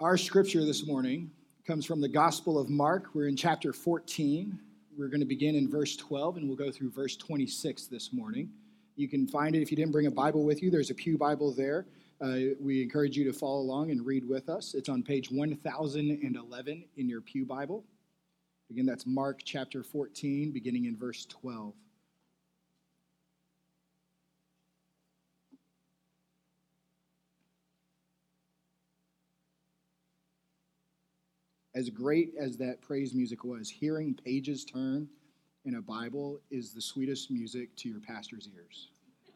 Our scripture this morning comes from the Gospel of Mark. We're in chapter 14. We're going to begin in verse 12 and we'll go through verse 26 this morning. You can find it if you didn't bring a Bible with you, there's a Pew Bible there. Uh, we encourage you to follow along and read with us. It's on page 1011 in your Pew Bible. Again, that's Mark chapter 14, beginning in verse 12. As great as that praise music was, hearing pages turn in a Bible is the sweetest music to your pastor's ears.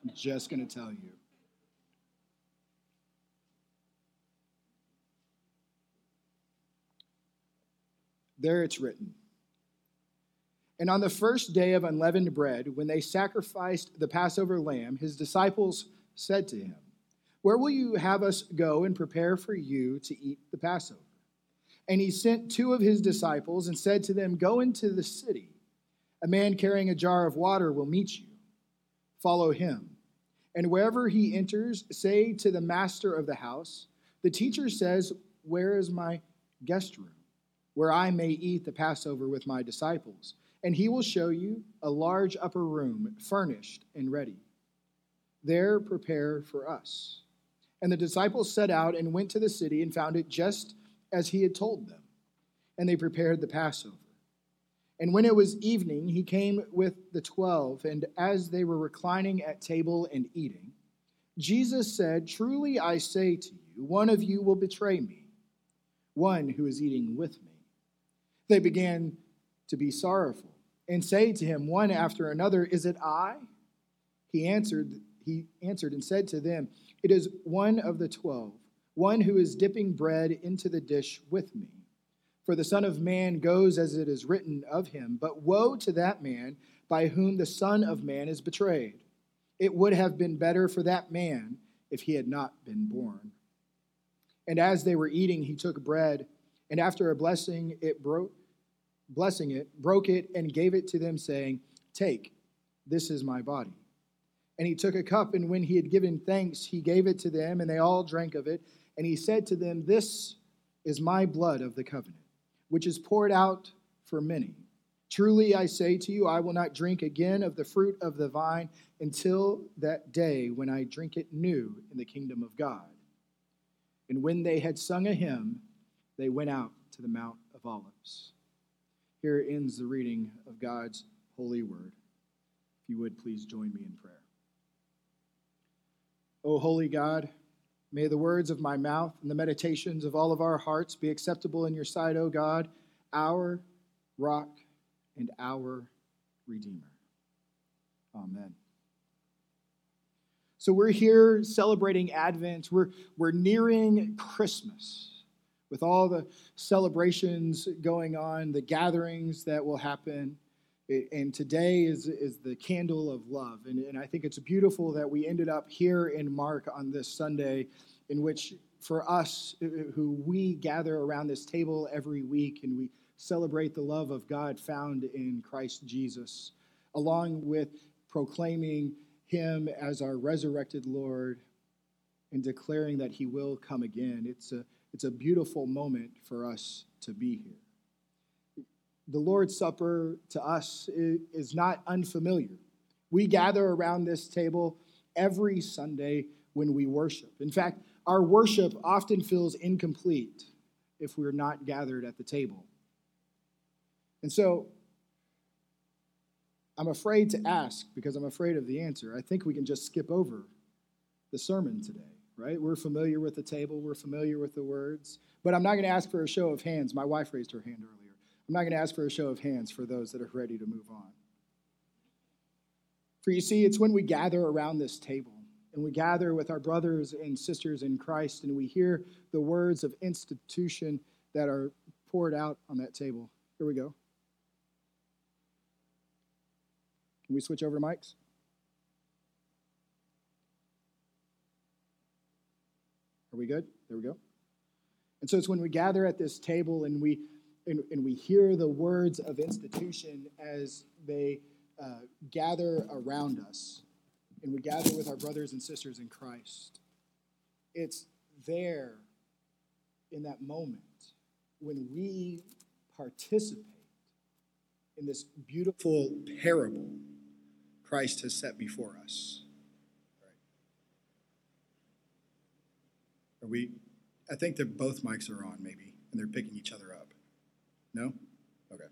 I'm just going to tell you. There it's written. And on the first day of unleavened bread, when they sacrificed the Passover lamb, his disciples said to him, Where will you have us go and prepare for you to eat the Passover? And he sent two of his disciples and said to them, Go into the city. A man carrying a jar of water will meet you. Follow him. And wherever he enters, say to the master of the house, The teacher says, Where is my guest room, where I may eat the Passover with my disciples? And he will show you a large upper room, furnished and ready. There prepare for us. And the disciples set out and went to the city and found it just as he had told them, and they prepared the Passover. And when it was evening, he came with the twelve, and as they were reclining at table and eating, Jesus said, Truly I say to you, one of you will betray me, one who is eating with me. They began to be sorrowful and say to him one after another, Is it I? He answered, he answered and said to them, It is one of the twelve one who is dipping bread into the dish with me. For the Son of Man goes as it is written of him, but woe to that man by whom the Son of Man is betrayed. It would have been better for that man if he had not been born. And as they were eating, he took bread, and after a blessing, it broke, blessing it, broke it, and gave it to them, saying, Take, this is my body. And he took a cup, and when he had given thanks, he gave it to them, and they all drank of it. And he said to them, This is my blood of the covenant, which is poured out for many. Truly I say to you, I will not drink again of the fruit of the vine until that day when I drink it new in the kingdom of God. And when they had sung a hymn, they went out to the Mount of Olives. Here ends the reading of God's holy word. If you would please join me in prayer. O holy God, May the words of my mouth and the meditations of all of our hearts be acceptable in your sight, O God, our rock and our Redeemer. Amen. So we're here celebrating Advent. We're, we're nearing Christmas with all the celebrations going on, the gatherings that will happen. And today is, is the candle of love. And, and I think it's beautiful that we ended up here in Mark on this Sunday, in which for us uh, uh, who we gather around this table every week and we celebrate the love of God found in Christ Jesus, along with proclaiming Him as our resurrected Lord and declaring that He will come again. It's a, it's a beautiful moment for us to be here the Lord's Supper to us is not unfamiliar. We gather around this table every Sunday when we worship. In fact, our worship often feels incomplete if we're not gathered at the table. And so, I'm afraid to ask because I'm afraid of the answer. I think we can just skip over the sermon today, right? We're familiar with the table, we're familiar with the words, but I'm not going to ask for a show of hands. My wife raised her hand earlier. I'm not going to ask for a show of hands for those that are ready to move on. For you see, it's when we gather around this table and we gather with our brothers and sisters in Christ and we hear the words of institution that are poured out on that table. Here we go. Can we switch over mics? Are we good? There we go. And so it's when we gather at this table and we and, and we hear the words of institution as they uh, gather around us and we gather with our brothers and sisters in Christ. It's there in that moment when we participate in this beautiful parable Christ has set before us. Are we? I think that both mics are on, maybe, and they're picking each other up. No? Okay.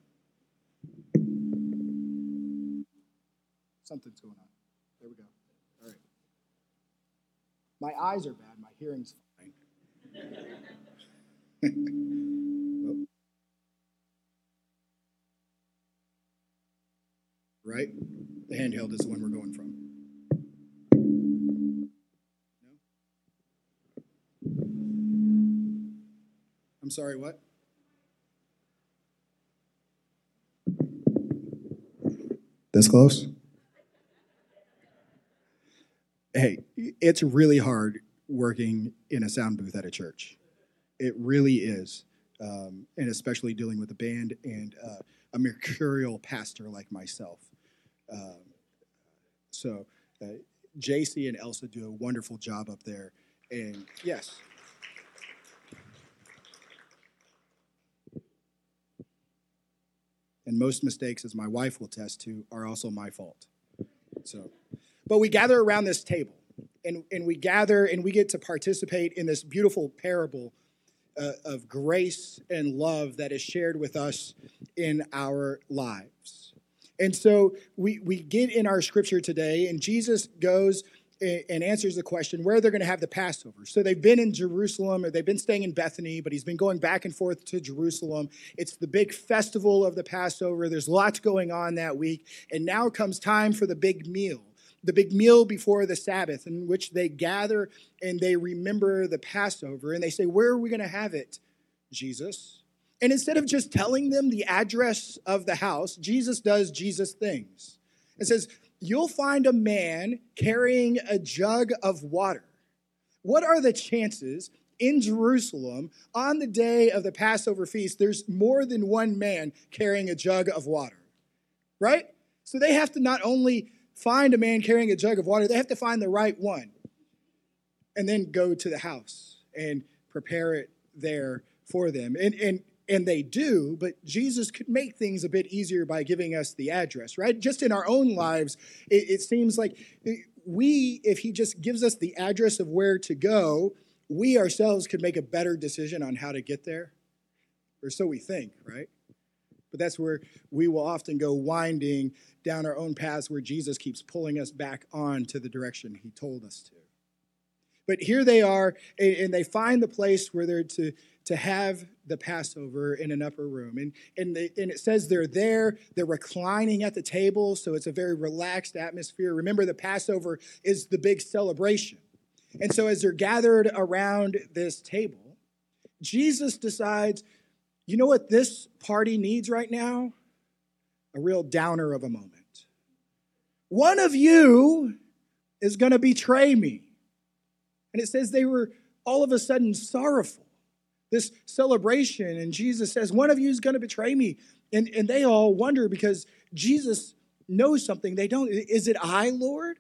Something's going on. There we go. All right. My eyes are bad. My hearing's fine. right? The handheld is the one we're going from. No? I'm sorry, what? This close? Hey, it's really hard working in a sound booth at a church. It really is. Um, and especially dealing with a band and uh, a mercurial pastor like myself. Um, so uh, JC and Elsa do a wonderful job up there. And yes. And most mistakes, as my wife will attest to, are also my fault. So, but we gather around this table and, and we gather and we get to participate in this beautiful parable uh, of grace and love that is shared with us in our lives. And so we, we get in our scripture today, and Jesus goes and answers the question where they're going to have the Passover. So they've been in Jerusalem, or they've been staying in Bethany, but he's been going back and forth to Jerusalem. It's the big festival of the Passover. There's lots going on that week. And now comes time for the big meal the big meal before the Sabbath, in which they gather and they remember the Passover. And they say, Where are we going to have it, Jesus? And instead of just telling them the address of the house, Jesus does Jesus things. It says, You'll find a man carrying a jug of water. What are the chances in Jerusalem on the day of the Passover feast? There's more than one man carrying a jug of water, right? So they have to not only find a man carrying a jug of water, they have to find the right one and then go to the house and prepare it there for them. And, and and they do, but Jesus could make things a bit easier by giving us the address, right? Just in our own lives, it, it, seems like eh, we, if He just gives us the address of where to go, we ourselves could make a better decision on how to get there. Or so we think, right? But that's where we will often go winding down our own paths where Jesus keeps pulling us back on to the direction He told us to. But here they are, and they find the place where they're to to have the Passover in an upper room. And, and, the, and it says they're there, they're reclining at the table, so it's a very relaxed atmosphere. Remember, the Passover is the big celebration. And so as they're gathered around this table, Jesus decides, you know what this party needs right now? A real downer of a moment. One of you is going to betray me. And it says they were all of a sudden sorrowful this celebration, and Jesus says, One of you is going to betray me. And, and they all wonder because Jesus knows something they don't. Is it I, Lord?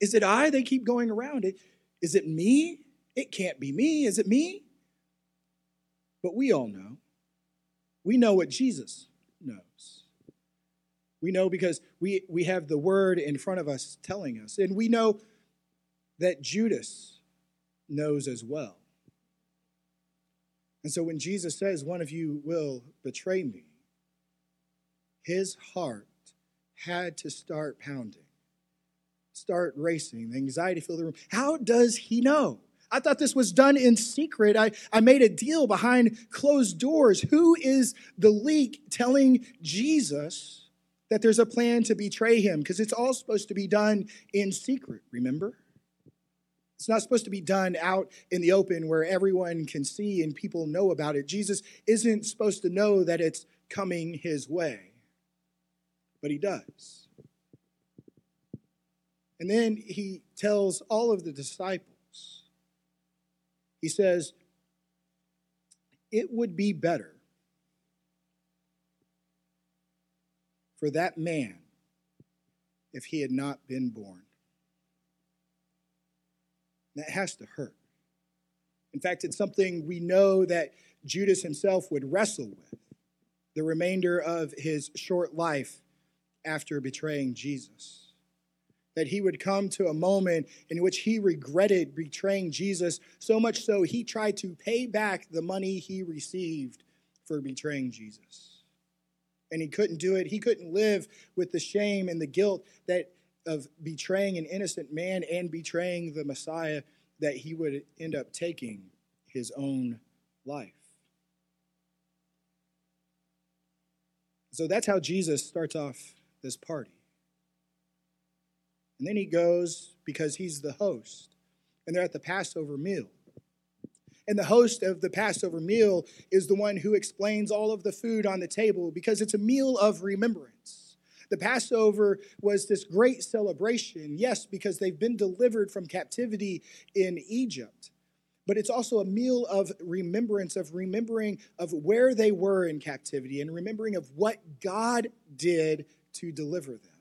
Is it I? They keep going around it. Is it me? It can't be me. Is it me? But we all know. We know what Jesus knows. We know because we, we have the word in front of us telling us. And we know that Judas knows as well. And so when Jesus says, One of you will betray me, his heart had to start pounding, start racing. The anxiety filled the room. How does he know? I thought this was done in secret. I, I made a deal behind closed doors. Who is the leak telling Jesus that there's a plan to betray him? Because it's all supposed to be done in secret, remember? It's not supposed to be done out in the open where everyone can see and people know about it. Jesus isn't supposed to know that it's coming his way, but he does. And then he tells all of the disciples, he says, It would be better for that man if he had not been born. That has to hurt. In fact, it's something we know that Judas himself would wrestle with the remainder of his short life after betraying Jesus. That he would come to a moment in which he regretted betraying Jesus, so much so he tried to pay back the money he received for betraying Jesus. And he couldn't do it. He couldn't live with the shame and the guilt that of betraying an innocent man and betraying the Messiah that he would end up taking his own life. So that's how Jesus starts off this party. And then he goes because he's the host, and they're at the Passover meal. And the host of the Passover meal is the one who explains all of the food on the table because it's a meal of remembrance. The Passover was this great celebration, yes, because they've been delivered from captivity in Egypt but it's also a meal of remembrance, of remembering of where they were in captivity and remembering of what God did to deliver them.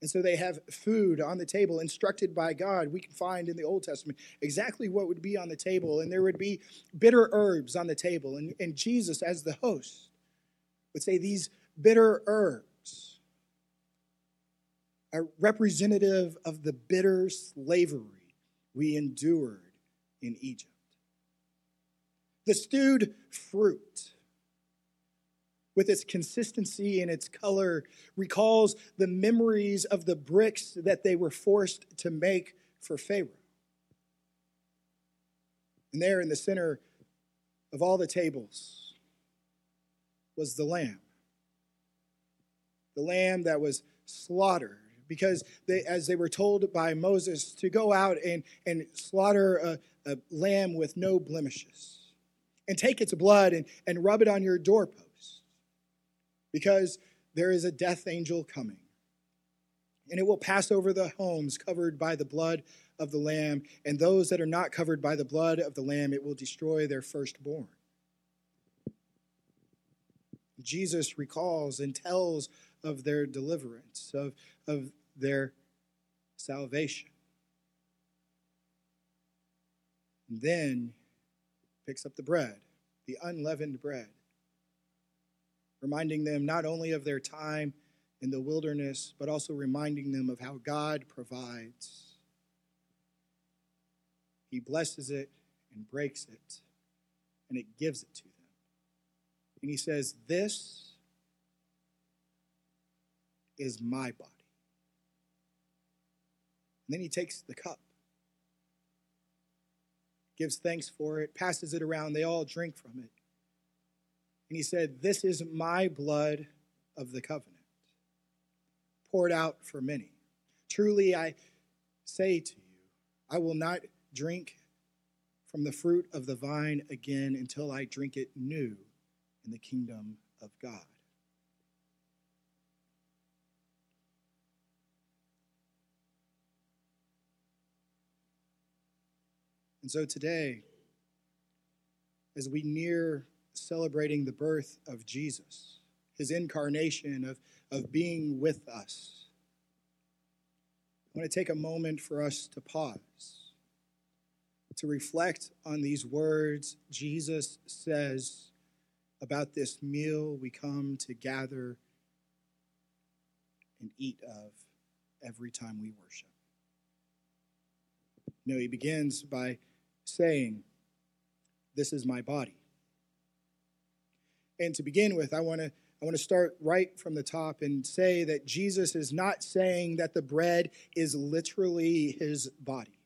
And so they have food on the table, instructed by God. We can find in the Old Testament exactly what would be on the table. And there would be bitter herbs on the table. And, and Jesus, as the host, would say these bitter herbs are representative of the bitter slavery we endured in Egypt. The stewed fruit, with its consistency and its color, recalls the memories of the bricks that they were forced to make for Pharaoh. And there in the center of all the tables was the lamb. The lamb that was slaughtered because they, as they were told by Moses to go out and, and slaughter a, a lamb with no blemishes and take its blood and, and rub it on your doorpost because there is a death angel coming. And it will pass over the homes covered by the blood of the Lamb, and those that are not covered by the blood of the Lamb, it will destroy their firstborn. Jesus recalls and tells of their deliverance, of, of their salvation. And then picks up the bread, the unleavened bread, reminding them not only of their time in the wilderness, but also reminding them of how God provides. He blesses it and breaks it, and it gives it to them. And he says, This is my body. And then he takes the cup, gives thanks for it, passes it around. They all drink from it. And he said, This is my blood of the covenant, poured out for many. Truly, I say to you, I will not drink from the fruit of the vine again until I drink it new in the kingdom of God. And so today, as we near celebrating the birth of Jesus, his incarnation, of, of being with us, I want to take a moment for us to pause, to reflect on these words Jesus says about this meal we come to gather and eat of every time we worship. You know, he begins by saying, This is my body. And to begin with, I want to I want to start right from the top and say that Jesus is not saying that the bread is literally his body.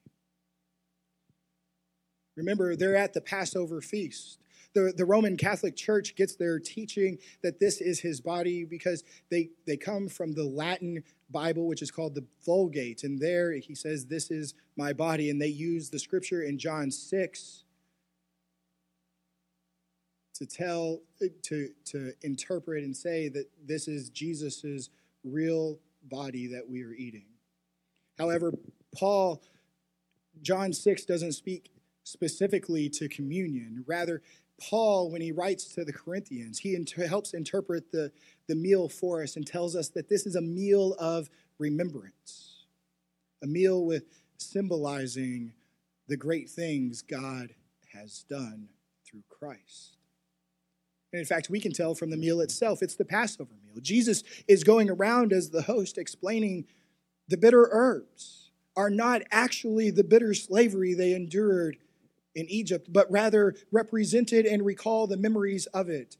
Remember, they're at the Passover feast. The, the Roman Catholic Church gets their teaching that this is his body because they, they come from the Latin Bible, which is called the Vulgate. And there he says, This is my body. And they use the scripture in John 6 to tell, to, to interpret and say that this is Jesus's real body that we are eating. However, Paul, John 6 doesn't speak specifically to communion. Rather, Paul, when he writes to the Corinthians, he inter- helps interpret the, the meal for us and tells us that this is a meal of remembrance, a meal with symbolizing the great things God has done through Christ. And in fact, we can tell from the meal itself, it's the Passover meal. Jesus is going around as the host explaining the bitter herbs are not actually the bitter slavery they endured in Egypt, but rather represented and recall the memories of it.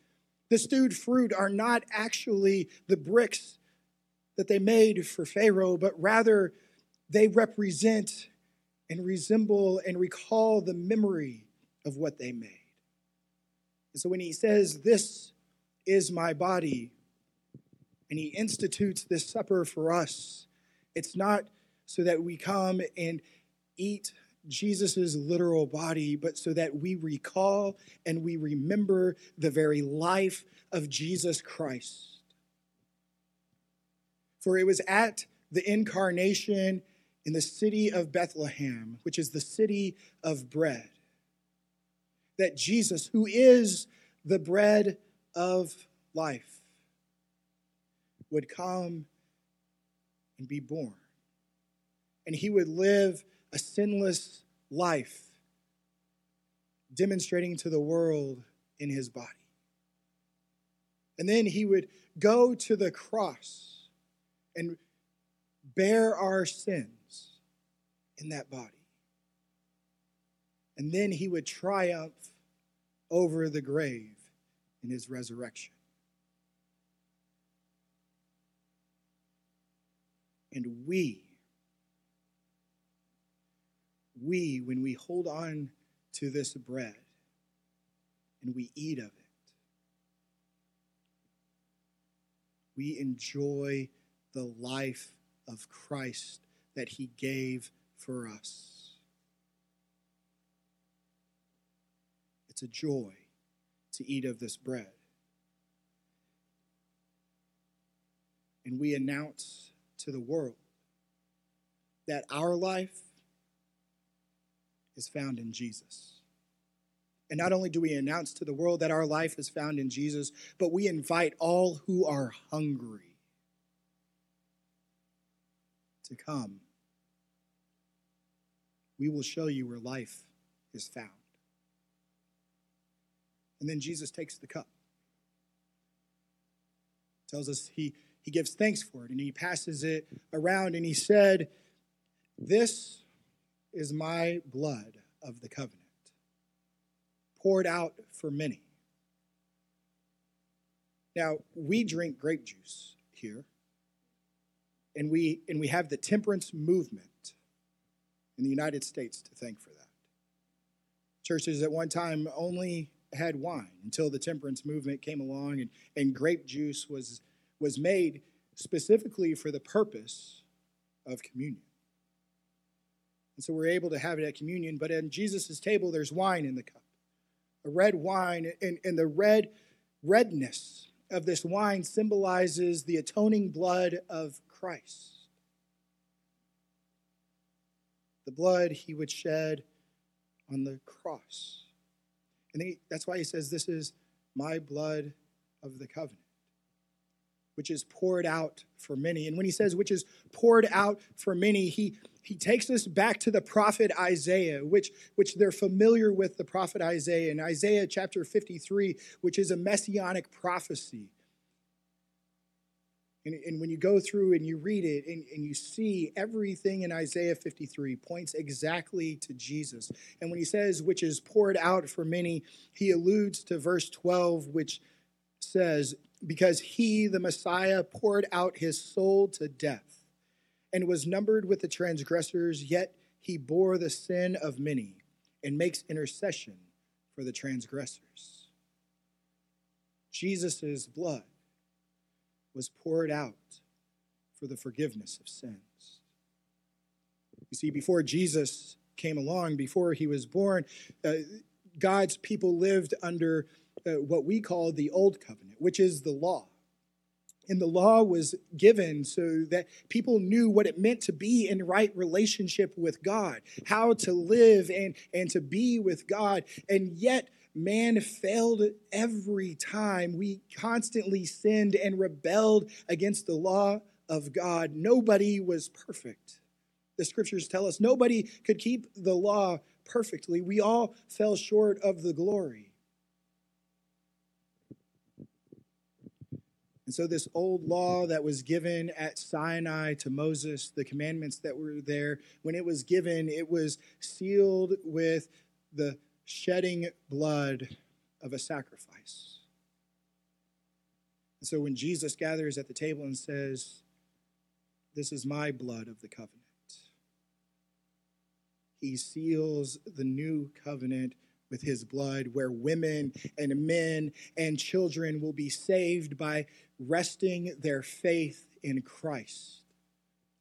The stewed fruit are not actually the bricks that they made for Pharaoh, but rather they represent and resemble and recall the memory of what they made. And so when he says, This is my body, and he institutes this supper for us, it's not so that we come and eat Jesus' literal body, but so that we recall and we remember the very life of Jesus Christ. For it was at the incarnation in the city of Bethlehem, which is the city of bread, that Jesus, who is the bread of life, would come and be born. And he would live a sinless life, demonstrating to the world in his body. And then he would go to the cross and bear our sins in that body. And then he would triumph over the grave in his resurrection. And we, we, when we hold on to this bread and we eat of it, we enjoy the life of Christ that he gave for us. It's a joy to eat of this bread. And we announce to the world that our life is found in Jesus. And not only do we announce to the world that our life is found in Jesus, but we invite all who are hungry to come. We will show you where life is found. And then Jesus takes the cup. Tells us he, he gives thanks for it and he passes it around and he said, This is my blood of the covenant, poured out for many. Now, we drink grape juice here, and we, and we have the temperance movement in the United States to thank for that. Churches at one time only had wine until the temperance movement came along and, and grape juice was, was made specifically for the purpose of communion. And so we're able to have it at communion. But in Jesus' table, there's wine in the cup, a red wine. And, and the red redness of this wine symbolizes the atoning blood of Christ. The blood he would shed on the cross. And he, that's why he says, This is my blood of the covenant which is poured out for many. And when he says which is poured out for many, he, he takes us back to the prophet Isaiah, which, which they're familiar with the prophet Isaiah. In Isaiah chapter 53, which is a messianic prophecy. And, and when you go through and you read it and, and you see everything in Isaiah 53 points exactly to Jesus. And when he says, which is poured out for many, he alludes to verse 12, which says, because he, the Messiah, poured out his soul to death and was numbered with the transgressors, yet he bore the sin of many and makes intercession for the transgressors. Jesus' blood was poured out for the forgiveness of sins. You see, before Jesus came along, before he was born, uh, God's people lived under what we call the Old Covenant, which is the law. And the law was given so that people knew what it meant to be in right relationship with God, how to live and, and to be with God. And yet, man failed every time. We constantly sinned and rebelled against the law of God. Nobody was perfect. The scriptures tell us nobody could keep the law perfectly. We all fell short of the glory. And so, this old law that was given at Sinai to Moses, the commandments that were there, when it was given, it was sealed with the shedding blood of a sacrifice. And so, when Jesus gathers at the table and says, This is my blood of the covenant, he seals the new covenant with his blood, where women and men and children will be saved by resting their faith in Christ,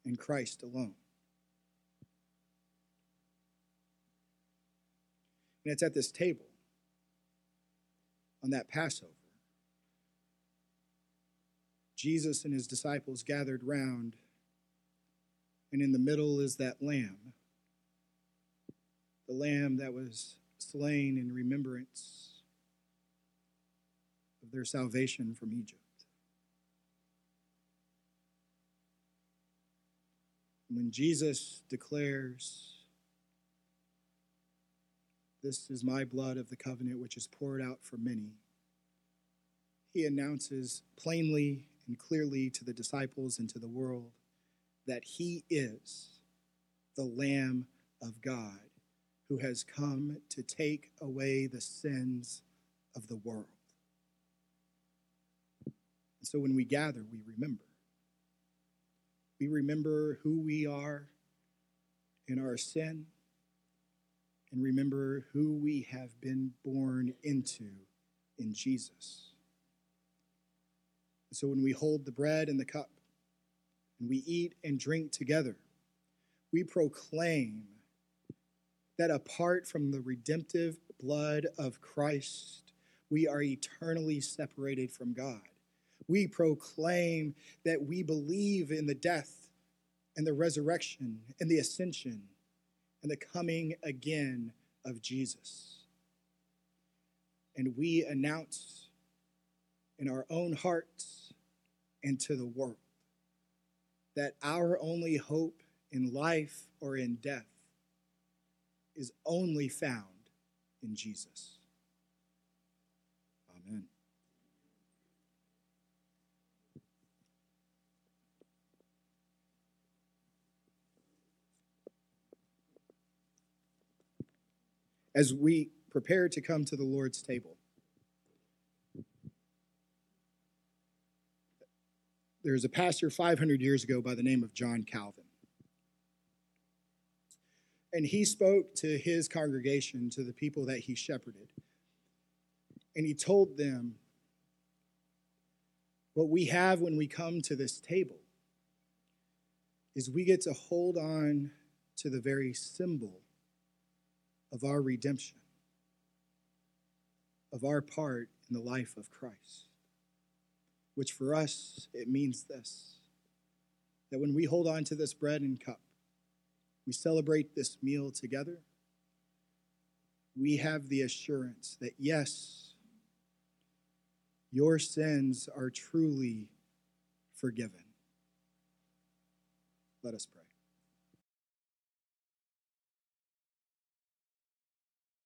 in Christ alone. And it's at this table, on that Passover, Jesus and his disciples gathered round, and in the middle is that lamb, the lamb that was slain in remembrance of their salvation from Egypt. When Jesus declares, This is my blood of the covenant, which is poured out for many, he announces plainly and clearly to the disciples and to the world that he is the Lamb of God who has come to take away the sins of the world. And so when we gather, we remember. We remember who we are in our sin and remember who we have been born into in Jesus. So when we hold the bread and the cup and we eat and drink together, we proclaim that apart from the redemptive blood of Christ, we are eternally separated from God. We proclaim that we believe in the death and the resurrection and the ascension and the coming again of Jesus. And we announce in our own hearts and to the world that our only hope in life or in death is only found in Jesus. Amen. As we prepare to come to the Lord's table, there's a pastor 500 years ago by the name of John Calvin and he spoke to his congregation, to the people that he shepherded. And he told them what we have when we come to this table is we get to hold on to the very symbol of our redemption, of our part in the life of Christ. Which for us, it means this that when we hold on to this bread and cup, we celebrate this meal together, we have the assurance that yes, your sins are truly forgiven. Let us pray.